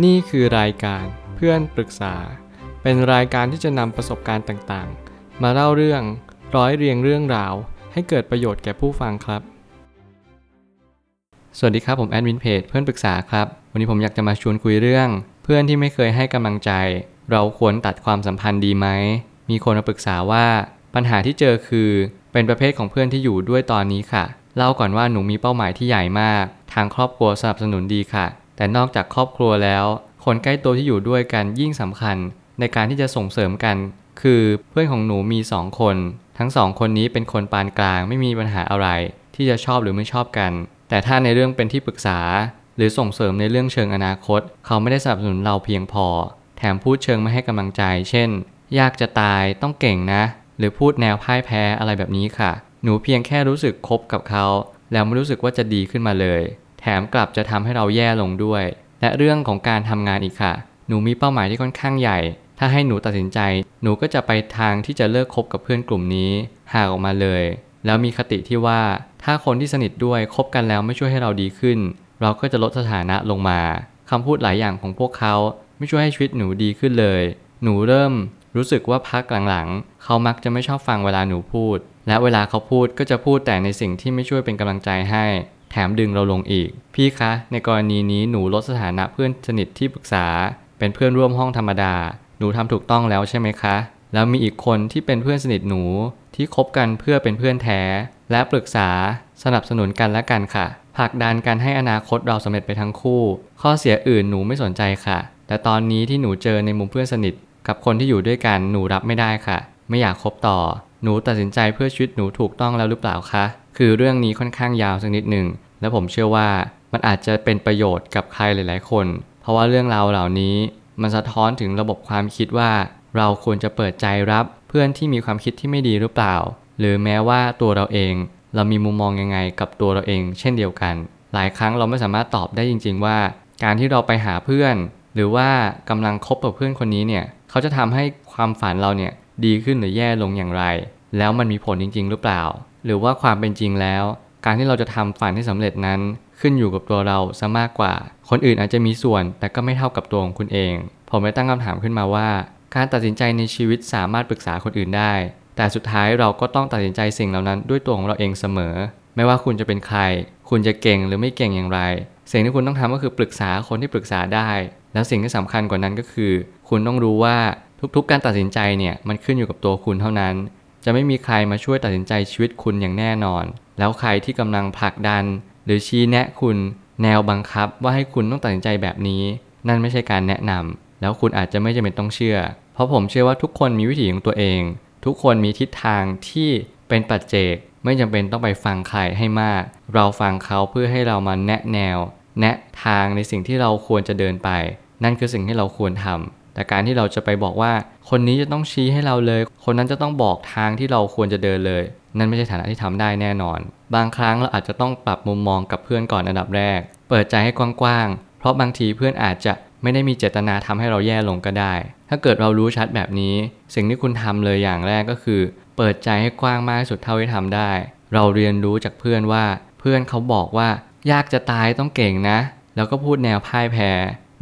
นี่คือรายการเพื่อนปรึกษา เป็นรายการที่จะนำประสบการณ์ต่างๆ มาเล่าเรื่องร้อยเรียงเรื่องราว ให้เกิดประโยชน์แก่ผู้ฟังครับ สวัสดีครับผมแอดมินเพจเพื่อนปรึกษาครับ วันนี้ผมอยากจะมาชวนคุยเรื่อง เพื่อนที่ไม่เคยให้กำลังใจ เราควรตัดความสัมพันธ์ดีไหม มีคนมาปรึกษาว่าปัญหาที่เจอคือ เป็นประเภทของเพื่อนที่อยู่ด้วยตอนนี้ค่ะ เล่าก่อนว่าหนูมีเป้าหมายที่ใหญ่มาก ทางครอบครัวสนับสนุนดีค่ะ แต่นอกจากครอบครัวแล้ว คนใกล้ตัวที่อยู่ด้วยกันยิ่งสำคัญ ในการที่จะส่งเสริมกัน คือเพื่อนของหนูมีสองคน ทั้งสองคนนี้เป็นคนปานกลางไม่มีปัญหาอะไร ที่จะชอบหรือไม่ชอบกัน แต่ถ้าในเรื่องเป็นที่ปรึกษา หรือส่งเสริมในเรื่องเชิงอนาคต เขาไม่ได้สนับสนุนเราเพียงพอ แถมพูดเชิงไม่ให้กำลังใจ เช่น ยากจะตายต้องเก่งนะ หรือพูดแนวพ่ายแพ้อะไรแบบนี้ค่ะ หนูเพียงแค่รู้สึกคบกับเขา แล้วไม่รู้สึกว่าจะดีขึ้นมาเลย แถมกลับจะทำให้เราแย่ลงด้วย และเรื่องของการทำงานอีกค่ะ หนูมีเป้าหมายที่ค่อนข้างใหญ่ ถ้าให้หนูตัดสินใจ หนูก็จะไปทางที่จะเลิกคบกับเพื่อนกลุ่มนี้ห่างออกมาเลย แล้วมีคติที่ว่าถ้าคนที่สนิทด้วยคบกันแล้วไม่ช่วยให้เราดีขึ้น เราก็จะลดสถานะลงมาคำพูดหลายอย่างของพวกเขาไม่ช่วยให้ชีวิตหนูดีขึ้นเลย หนูเริ่มรู้สึกว่าพักหลังๆ เขามักจะไม่ชอบฟังเวลาหนูพูด และเวลาเขาพูดก็จะพูดแต่ในสิ่งที่ไม่ช่วยเป็นกำลังใจให้ แถมดึงเราลงอีก พี่คะ ในกรณีนี้หนูลดสถานะเพื่อนสนิทที่ปรึกษา เป็นเพื่อนร่วมห้องธรรมดา หนูทำถูกต้องแล้วใช่ไหมคะ แล้วมีอีกคนที่เป็นเพื่อนสนิทหนูที่คบกันเพื่อเป็นเพื่อนแท้ และปรึกษาสนับสนุนกันและกันค่ะผลักดันกันให้อนาคตเราสำเร็จไปทั้งคู่ ข้อเสียอื่นหนูไม่สนใจค่ะ แต่ตอนนี้ที่หนูเจอในมุมเพื่อนสนิท กับคนที่อยู่ด้วยกันหนูรับไม่ได้ค่ะ ไม่อยากคบต่อ หนูตัดสินใจเพื่อชีวิตหนูถูกต้องแล้วหรือเปล่าคะ คือเรื่องนี้ค่อนข้างยาวสักนิดหนึ่ง และผมเชื่อว่ามันอาจจะเป็นประโยชน์กับใครหลาย ๆ คน เพราะว่าเรื่องราวเหล่านี้มันสะท้อนถึงระบบความคิดว่า เราควรจะเปิดใจรับเพื่อนที่มีความคิดที่ไม่ดีหรือเปล่า หรือแม้ว่าตัวเราเอง เรามีมุมมองยังไงกับตัวเราเอง เช่นเดียวกัน หลายครั้งเราไม่สามารถตอบได้จริง ๆ ว่า การที่เราไปหาเพื่อน หรือว่ากำลังคบกับเพื่อนคนนี้เนี่ยเขาจะทำให้ความฝันเราเนี่ยดีขึ้นหรือแย่ลงอย่างไร แล้วมันมีผลจริง ๆ หรือเปล่า หรือว่าความเป็นจริงแล้ว การที่เราจะทำฝันให้สำเร็จนั้น ขึ้นอยู่กับตัวเราซะมากกว่า คนอื่นอาจจะมีส่วน แต่ก็ไม่เท่ากับตัวของคุณเอง ผมเลยตั้งคำถามขึ้นมาว่า การตัดสินใจในชีวิตสามารถปรึกษาคนอื่นได้ แต่สุดท้ายเราก็ต้องตัดสินใจสิ่งเหล่านั้นด้วยตัวของเราเองเสมอ ไม่ว่าคุณจะเป็นใคร คุณจะเก่งหรือไม่เก่งอย่างไร สิ่งที่คุณต้องทำก็คือปรึกษาคนที่ปรึกษาได้ แล้วสิ่งที่สำคัญกว่านั้นก็คือ คุณต้องรู้ว่าทุกๆ การตัดสินใจเนี่ยมันขึ้นอยู่กับตัวคุณเท่านั้น จะไม่มีใครมาช่วยตัดสินใจชีวิตคุณอย่างแน่นอน แล้วใครที่กำลังผลักดัน หรือชี้แนะคุณ แนวบังคับว่าให้คุณต้องตัดสินใจแบบนี้ นั่นไม่ใช่การแนะนำแล้วคุณอาจจะไม่จำเป็นต้องเชื่อ เพราะผมเชื่อว่าทุกคนมีวิถีของตัวเอง ทุกคนมีทิศทางที่เป็นปัจเจก ไม่จำเป็นต้องไปฟังใครให้มาก เราฟังเขาเพื่อให้เรามาแนะแนว แนะทางในสิ่งที่เราควรจะเดินไป นั่นคือสิ่งที่เราควรทำ แต่การที่เราจะไปบอกว่า คนนี้จะต้องชี้ให้เราเลย คนนั้นจะต้องบอกทางที่เราควรจะเดินเลย นั่นไม่ใช่ฐานะที่ทำได้แน่นอน บางครั้งเราอาจจะต้องปรับมุมมองกับเพื่อนก่อนอันดับแรก เปิดใจให้กว้างๆ เพราะบางทีเพื่อนอาจจะไม่ได้มีเจตนาทำให้เราแย่ลงก็ได้ ถ้าเกิดเรารู้ชัดแบบนี้ สิ่งที่คุณทำเลยอย่างแรกก็คือ เปิดใจให้กว้างมากที่สุดเท่าที่ทำได้ เราเรียนรู้จากเพื่อนว่า เพื่อนเขาบอกว่ายากจะตายต้องเก่งนะ แล้วก็พูดแนวพ่ายแพ้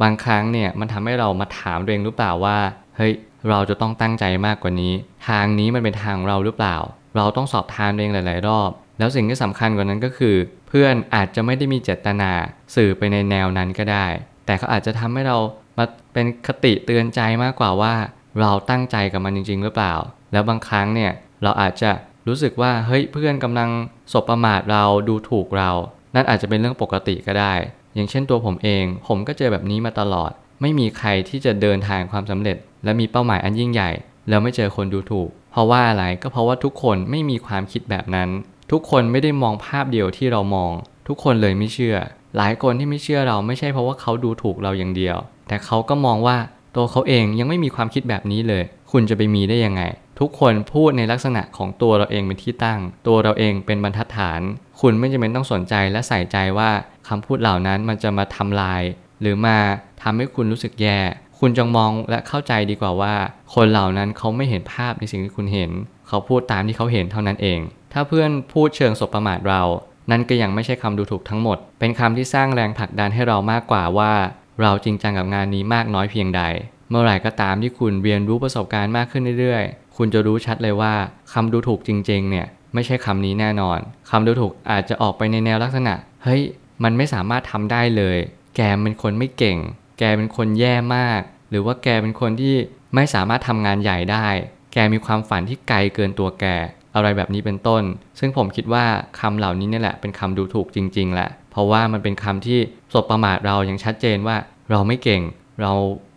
บางครั้งเนี่ยมันทำให้เรามาถามตัวเองหรือเปล่าว่า เฮ้ย เราจะต้องตั้งใจมากกว่านี้ ทางนี้มันเป็นทางเราหรือเปล่า เราต้องสอบทานตัวเองหลาย ๆ รอบ แล้วสิ่งที่สำคัญกว่านั้นก็คือ เพื่อนอาจจะไม่ได้มีเจตนาสื่อไปในแนวนั้นก็ได้ แต่เขาอาจจะทำให้เรามาเป็นคติเตือนใจมากกว่าว่า เราตั้งใจกับมันจริง ๆ หรือเปล่า แล้วบางครั้งเนี่ยเราอาจจะรู้สึกว่าเฮ้ยเพื่อนกำลังสบประมาทเราดูถูกเรา นั่นอาจจะเป็นเรื่องปกติก็ได้ อย่างเช่นตัวผมเอง ผมก็เจอแบบนี้มาตลอด ไม่มีใครที่จะเดินทางความสำเร็จ และมีเป้าหมายอันยิ่งใหญ่ แล้วไม่เจอคนดูถูก เพราะว่าอะไรก็เพราะว่าทุกคนไม่มีความคิดแบบนั้น ทุกคนไม่ได้มองภาพเดียวที่เรามอง ทุกคนเลยไม่เชื่อ หลายคนที่ไม่เชื่อเราไม่ใช่เพราะว่าเขาดูถูกเราอย่างเดียว แต่เขาก็มองว่าตัวเขาเองยังไม่มีความคิดแบบนี้เลย คุณจะไปมีได้ยังไง ทุกคนพูดในลักษณะของตัวเราเองเป็นที่ตั้ง ตัวเราเองเป็นบรรทัดฐาน คุณไม่จำเป็นต้องสนใจและใส่ใจว่า คำพูดเหล่านั้นมันจะมาทำลาย หรือมาทำให้คุณรู้สึกแย่ คุณจงมองและเข้าใจดีกว่าว่า คนเหล่านั้นเขาไม่เห็นภาพในสิ่งที่คุณเห็น เขาพูดตามที่เขาเห็นเท่านั้นเอง ถ้าเพื่อนพูดเชิงสบประมาทเรา นั่นก็ยังไม่ใช่คำดูถูกทั้งหมด เป็นคำที่สร้างแรงผลักดันให้เรามากกว่าว่า เราจริงจังกับงานนี้มากน้อยเพียงใด เมื่อไหร่ก็ตามที่คุณเรียนรู้ประสบการณ์มากขึ้นเรื่อยๆ คุณจะรู้ชัดเลยว่าคำดูถูกจริง ๆ เนี่ยไม่ใช่คำนี้แน่นอนคำดูถูกอาจจะออกไปในแนวลักษณะ เฮ้ย มันไม่สามารถทำได้เลย แกเป็นคนไม่เก่ง แกเป็นคนแย่มาก หรือว่าแกเป็นคนที่ไม่สามารถทำงานใหญ่ได้ แกมีความฝันที่ไกลเกินตัวแก อะไรแบบนี้เป็นต้น ซึ่งผมคิดว่าคำเหล่านี้นี่แหละเป็นคำดูถูกจริงๆแหละ เพราะว่ามันเป็นคำที่สบประมาทเราอย่างชัดเจนว่าเราไม่เก่ง เรา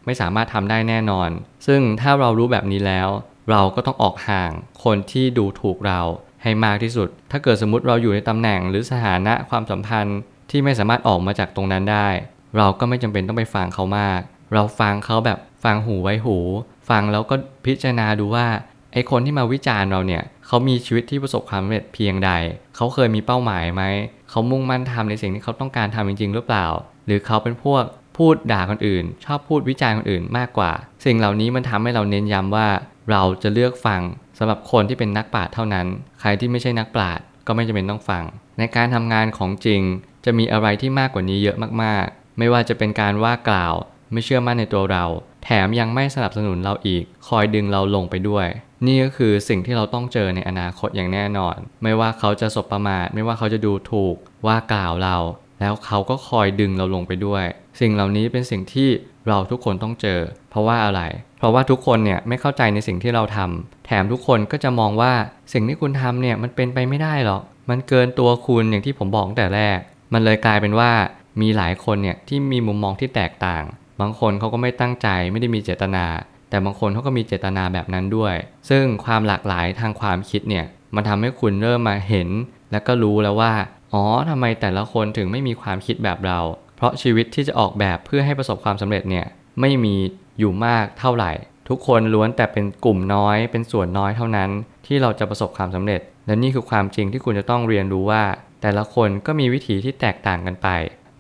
ไม่สามารถทำได้แน่นอน ซึ่งถ้าเรารู้แบบนี้แล้ว เราก็ต้องออกห่างคนที่ดูถูกเราให้มากที่สุด ถ้าเกิดสมมติเราอยู่ในตำแหน่งหรือสถานะความสัมพันธ์ ที่ไม่สามารถออกมาจากตรงนั้นได้ เราก็ไม่จำเป็นต้องไปฟังเขามาก เราฟังเขาแบบฟังหูไว้หู ฟังแล้วก็พิจารณาดูว่าไอคนที่มาวิจารณ์เราเนี่ยเขามีชีวิตที่ประสบความสำเร็จเพียงใด เขาเคยมีเป้าหมายไหม เขามุ่งมั่นทำในสิ่งที่เขาต้องการทำจริง ๆ หรือเปล่า หรือเขาเป็นพวกพูดด่าคนอื่น ชอบพูดวิจารณ์คนอื่นมากกว่า สิ่งเหล่านี้มันทำให้เราเน้นย้ำว่า เราจะเลือกฟังสำหรับคนที่เป็นนักปราชญ์เท่านั้น ใครที่ไม่ใช่นักปราชญ์ก็ไม่จำเป็นต้องฟัง ในการทำงานของจริง จะมีอะไรที่มากกว่านี้เยอะมากๆ ไม่ว่าจะเป็นการว่ากล่าว ไม่เชื่อมั่นในตัวเรา แถมยังไม่สนับสนุนเราอีก คอยดึงเราลงไปด้วย นี่ก็คือสิ่งที่เราต้องเจอในอนาคตอย่างแน่นอน ไม่ว่าเขาจะสบประมาท ไม่ว่าเขาจะดูถูก ว่ากล่าวเรา แล้วเขาก็คอยดึงเราลงไปด้วย สิ่งเหล่านี้เป็นสิ่งที่เราทุกคนต้องเจอ เพราะว่าอะไร เพราะว่าทุกคนเนี่ยไม่เข้าใจในสิ่งที่เราทำแถมทุกคนก็จะมองว่าสิ่งที่คุณทำเนี่ยมันเป็นไปไม่ได้หรอก มันเกินตัวคุณอย่างที่ผมบอกตั้งแต่แรก มันเลยกลายเป็นว่ามีหลายคนเนี่ยที่มีมุมมองที่แตกต่าง บางคนเขาก็ไม่ตั้งใจไม่ได้มีเจตนา แต่บางคนเขาก็มีเจตนาแบบนั้นด้วย ซึ่งความหลากหลายทางความคิดเนี่ยมันทำให้คุณเริ่มมาเห็น และก็รู้แล้วว่า อ๋อทำไมแต่ละคนถึงไม่มีความคิดแบบเรา เพราะชีวิตที่จะออกแบบเพื่อให้ประสบความสำเร็จเนี่ยไม่มีอยู่มากเท่าไหร่ ทุกคนล้วนแต่เป็นกลุ่มน้อย เป็นส่วนน้อยเท่านั้น ที่เราจะประสบความสำเร็จ และนี่คือความจริงที่คุณจะต้องเรียนรู้ว่า แต่ละคนก็มีวิถีที่แตกต่างกันไป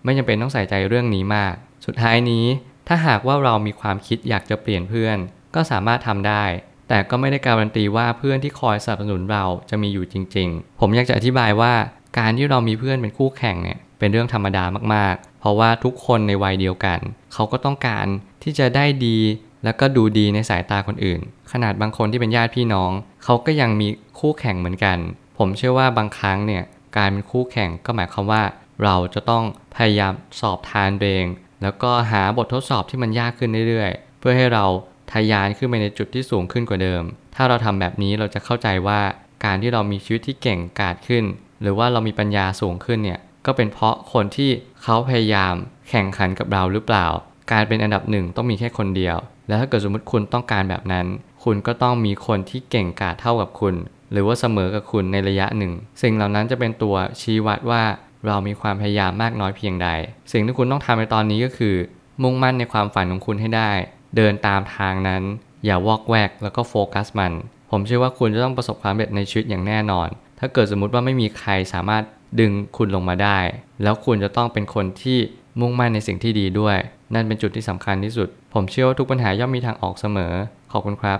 ไม่จำเป็นต้องใส่ใจเรื่องนี้มาก สุดท้ายนี้ ถ้าหากว่าเรามีความคิดอยากจะเปลี่ยนเพื่อน ก็สามารถทำได้ แต่ก็ไม่ได้การันตีว่าเพื่อนที่คอยสนับสนุนเราจะมีอยู่จริง ๆ ผมอยากจะอธิบายว่าการที่เรามีเพื่อนเป็นคู่แข่งเนี่ยเป็นเรื่องธรรมดามากๆ เพราะว่าทุกคนในวัยเดียวกัน เขาก็ต้องการที่จะได้ดี แล้วก็ดูดีในสายตาคนอื่น ขนาดบางคนที่เป็นญาติพี่น้อง เขาก็ยังมีคู่แข่งเหมือนกัน ผมเชื่อว่าบางครั้งเนี่ย การเป็นคู่แข่งก็หมายความว่า เราจะต้องพยายามสอบทานตัวเอง แล้วก็หาบททดสอบที่มันยากขึ้นเรื่อยๆ เพื่อให้เราทะยานขึ้นไปในจุดที่สูงขึ้นกว่าเดิม ถ้าเราทำแบบนี้เราจะเข้าใจว่าการที่เรามีชีวิตที่เก่งกาจขึ้น หรือว่าเรามีปัญญาสูงขึ้นเนี่ยก็เป็นเพราะคนที่เขาพยายามแข่งขันกับเราหรือเปล่า การเป็นอันดับหนึ่งต้องมีแค่คนเดียว แล้วถ้าเกิดสมมติคุณต้องการแบบนั้น คุณก็ต้องมีคนที่เก่งกาจเท่ากับคุณ หรือว่าเสมอกับคุณในระยะหนึ่ง สิ่งเหล่านั้นจะเป็นตัวชี้วัดว่าเรามีความพยายามมากน้อยเพียงใด สิ่งที่คุณต้องทำในตอนนี้ก็คือ มุ่งมั่นในความฝันของคุณให้ได้ เดินตามทางนั้น อย่าวอกแวกแล้วก็โฟกัสมัน ผมเชื่อว่าคุณจะต้องประสบความสำเร็จในชีวิตอย่างแน่นอน ถ้าเกิดสมมุติว่าไม่มีใครสามารถดึงคุณลงมาได้ แล้วคุณจะต้องเป็นคนที่มุ่งมั่นในสิ่งที่ดีด้วย นั่นเป็นจุดที่สำคัญที่สุด ผมเชื่อว่าทุกปัญหาย่อมมีทางออกเสมอ ขอบคุณครับ